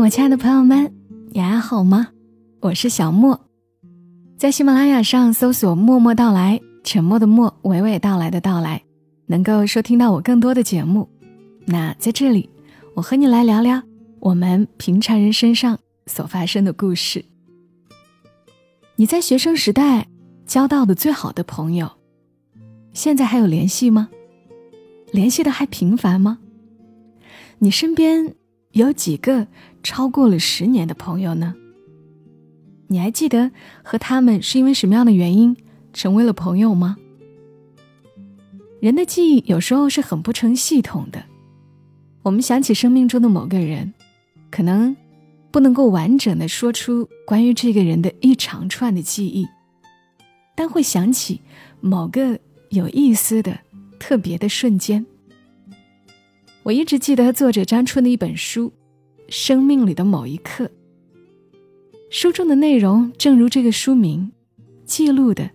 我亲爱的朋友们，你还好吗？我是小莫，在喜马拉雅上搜索“默默到来”，沉默的默，娓娓道来的到来，能够收听到我更多的节目。那在这里，我和你来聊聊我们平常人身上所发生的故事。你在学生时代交到的最好的朋友，现在还有联系吗？联系的还频繁吗？你身边有几个超过了十年的朋友呢？你还记得和他们是因为什么样的原因成为了朋友吗？人的记忆有时候是很不成系统的，我们想起生命中的某个人，可能不能够完整的说出关于这个人的一长串的记忆，但会想起某个有意思的、特别的瞬间。我一直记得作者张春的一本书《生命里的某一刻》。书中的内容正如这个书名，记录的，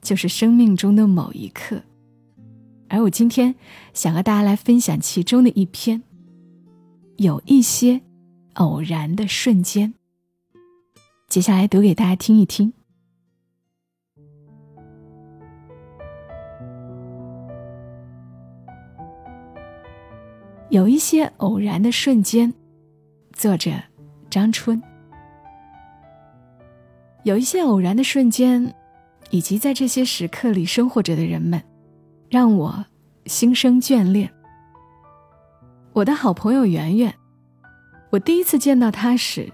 就是生命中的某一刻。而我今天想和大家来分享其中的一篇，有一些偶然的瞬间。接下来读给大家听一听。有一些偶然的瞬间，作者张春。有一些偶然的瞬间，以及在这些时刻里生活着的人们，让我心生眷恋。我的好朋友圆圆，我第一次见到她时，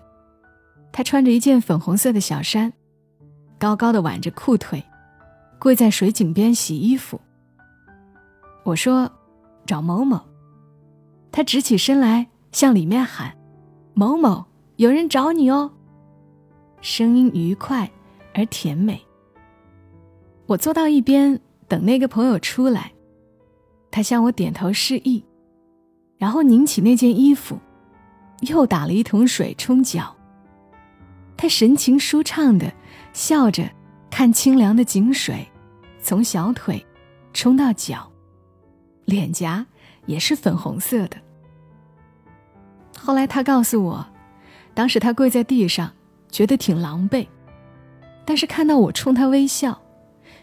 她穿着一件粉红色的小衫，高高的挽着裤腿，跪在水井边洗衣服。我说：“找某某。”他直起身来，向里面喊：“某某，有人找你哦。”声音愉快而甜美。我坐到一边等那个朋友出来，他向我点头示意，然后拧起那件衣服，又打了一桶水冲脚。他神情舒畅的笑着，看清凉的井水从小腿冲到脚，脸颊也是粉红色的。后来他告诉我，当时他跪在地上，觉得挺狼狈，但是看到我冲他微笑，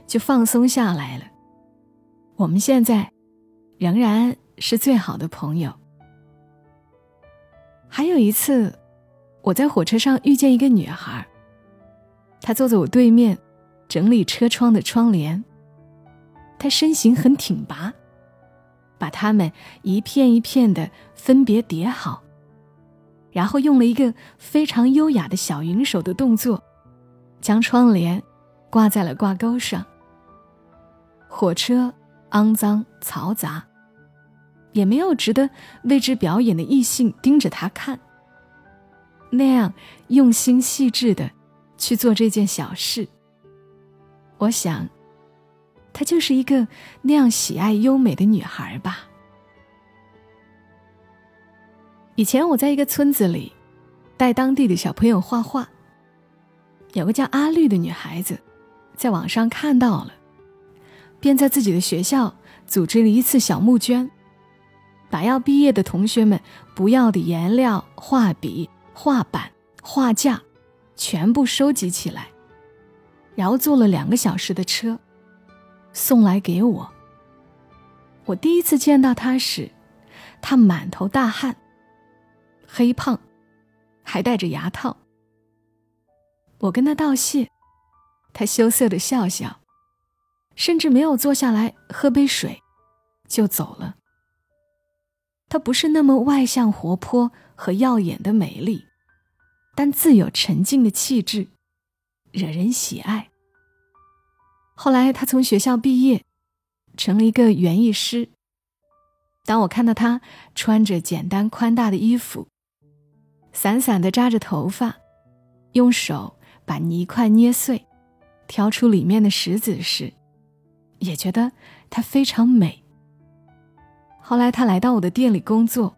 就放松下来了。我们现在仍然是最好的朋友。还有一次，我在火车上遇见一个女孩，她坐在我对面，整理车窗的窗帘。她身形很挺拔，把它们一片一片的分别叠好。然后用了一个非常优雅的小云手的动作，将窗帘挂在了挂钩上。火车肮脏嘈杂，也没有值得为之表演的异性盯着他看。那样用心细致的去做这件小事，我想，她就是一个那样喜爱优美的女孩吧。以前我在一个村子里，带当地的小朋友画画。有个叫阿绿的女孩子，在网上看到了，便在自己的学校组织了一次小募捐，把要毕业的同学们不要的颜料、画笔、画板、画架，全部收集起来，然后坐了两个小时的车，送来给我。我第一次见到他时，他满头大汗。黑胖，还戴着牙套。我跟他道谢，他羞涩的笑笑，甚至没有坐下来喝杯水，就走了。她不是那么外向、活泼和耀眼的美丽，但自有沉静的气质，惹人喜爱。后来他从学校毕业，成了一个园艺师。当我看到他穿着简单宽大的衣服，散散的扎着头发，用手把泥块捏碎，挑出里面的石子时，也觉得它非常美。后来他来到我的店里工作，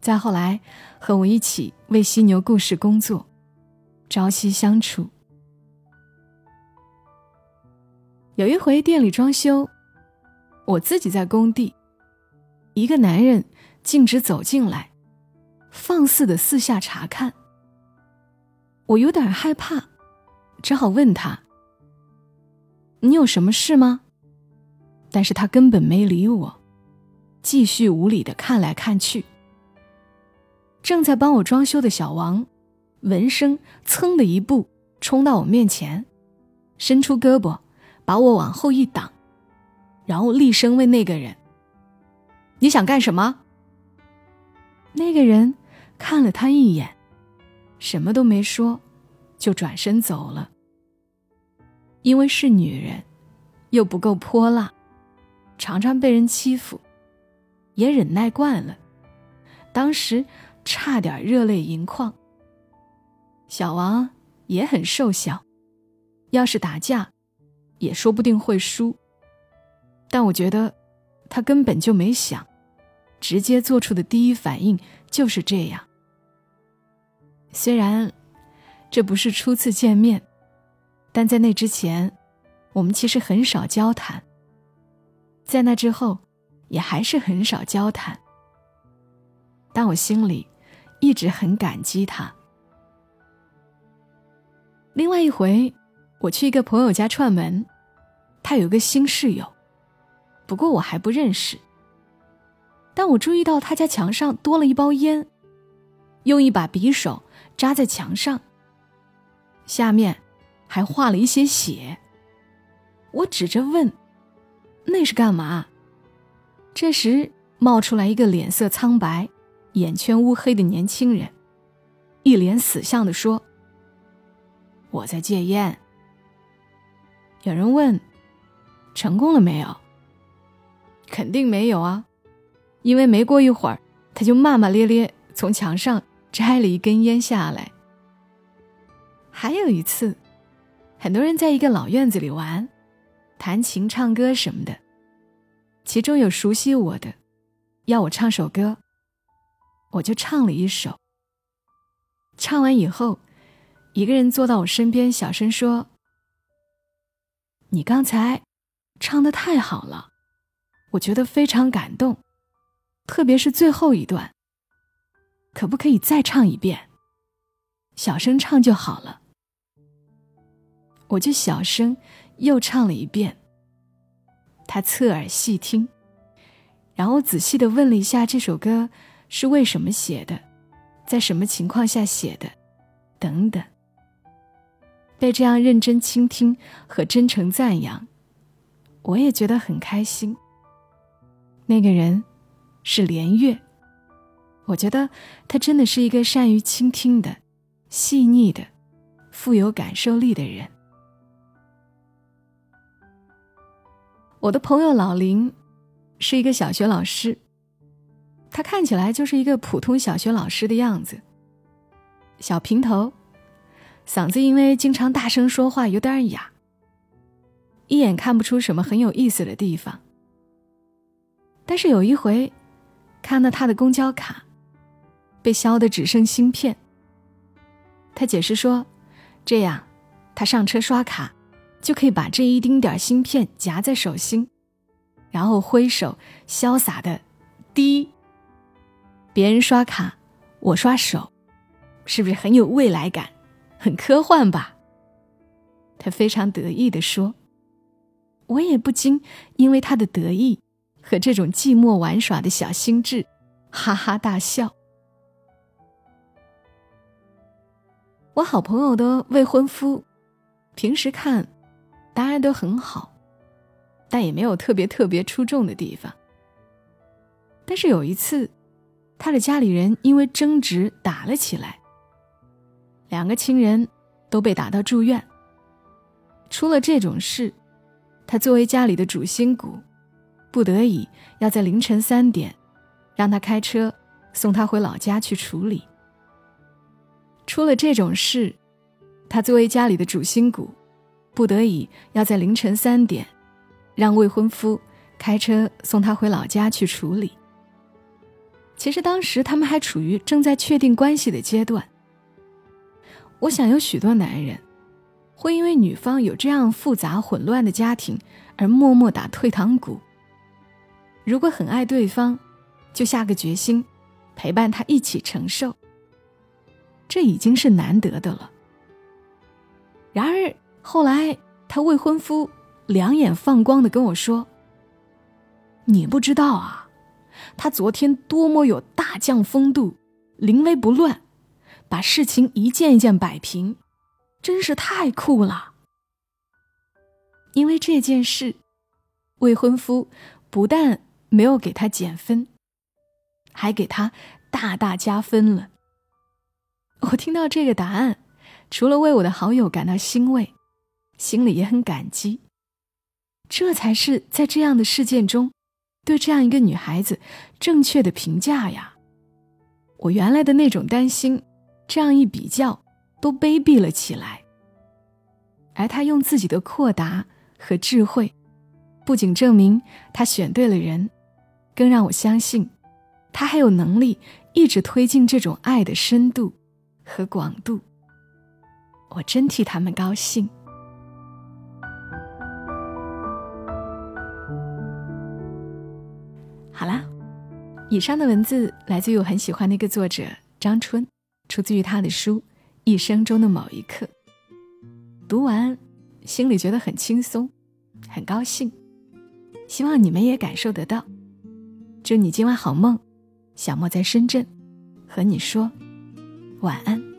再后来和我一起为犀牛故事工作，朝夕相处。有一回店里装修，我自己在工地，一个男人径直走进来。放肆的四下查看。我有点害怕，只好问他：“你有什么事吗？”但是他根本没理我，继续无理的看来看去。正在帮我装修的小王，闻声噌的一步冲到我面前，伸出胳膊把我往后一挡，然后厉声问那个人：“你想干什么？”那个人看了他一眼。什么都没说，就转身走了。因为是女人，又不够泼辣，常常被人欺负，也忍耐惯了。当时差点热泪盈眶。小王也很瘦小，要是打架，也说不定会输。但我觉得，他根本就没想，直接做出的第一反应就是这样。虽然这不是初次见面，但在那之前，我们其实很少交谈。在那之后，也还是很少交谈。但我心里一直很感激他。另外一回，我去一个朋友家串门，他有个新室友，不过我还不认识。但我注意到他家墙上多了一包烟，用一把匕首。扎在墙上，下面还画了一些血。我指着问：“那是干嘛？”这时冒出来一个脸色苍白、眼圈乌黑的年轻人，一脸死相的说：“我在戒烟。”有人问：“成功了没有？”肯定没有啊，因为没过一会儿，他就骂骂咧咧从墙上。摘了一根烟下来。还有一次，很多人在一个老院子里玩，弹琴、唱歌什么的。其中有熟悉我的，要我唱首歌，我就唱了一首。唱完以后，一个人坐到我身边，小声说：“你刚才唱的太好了，我觉得非常感动，特别是最后一段。”可不可以再唱一遍？小声唱就好了。我就小声又唱了一遍。他侧耳细听，然后仔细的问了一下这首歌是为什么写的，在什么情况下写的，等等。被这样认真倾听和真诚赞扬，我也觉得很开心。那个人是连月。我觉得他真的是一个善于倾听的、细腻的、富有感受力的人。我的朋友老林是一个小学老师，他看起来就是一个普通小学老师的样子，小平头，嗓子因为经常大声说话有点哑，一眼看不出什么很有意思的地方。但是有一回，看到他的公交卡。被削的只剩芯片。他解释说：“这样，他上车刷卡，就可以把这一丁点芯片夹在手心，然后挥手潇洒的滴。别人刷卡，我刷手，是不是很有未来感，很科幻吧？”他非常得意的说：“我也不禁因为他的得意和这种寂寞玩耍的小心智，哈哈大笑。”我好朋友的未婚夫，平时看，当然都很好，但也没有特别特别出众的地方。但是有一次，他的家里人因为争执打了起来，两个亲人都被打到住院。出了这种事，他作为家里的主心骨，不得已要在凌晨三点，让他开车送他回老家去处理。出了这种事，他作为家里的主心骨，不得已要在凌晨三点，让未婚夫开车送他回老家去处理。其实当时他们还处于正在确定关系的阶段。我想有许多男人，会因为女方有这样复杂混乱的家庭而默默打退堂鼓。如果很爱对方，就下个决心，陪伴他一起承受，这已经是难得的了。然而后来，他未婚夫两眼放光的跟我说：“你不知道啊，他昨天多么有大将风度，临危不乱，把事情一件一件摆平，真是太酷了。”因为这件事，未婚夫不但没有给他减分，还给他大大加分了。我听到这个答案，除了为我的好友感到欣慰，心里也很感激。这才是在这样的事件中，对这样一个女孩子正确的评价呀！我原来的那种担心，这样一比较，都卑鄙了起来。而他用自己的阔达。和智慧，不仅证明他选对了人，更让我相信，他还有能力一直推进这种爱的深度和广度。我真替他们高兴。好啦，以上的文字来自于我很喜欢的一个作者张春，出自于他的书《一生中的某一刻》。读完。心里觉得很轻松，很高兴，希望你们也感受得到。祝你今晚好梦，小莫在深圳，和你说晚安。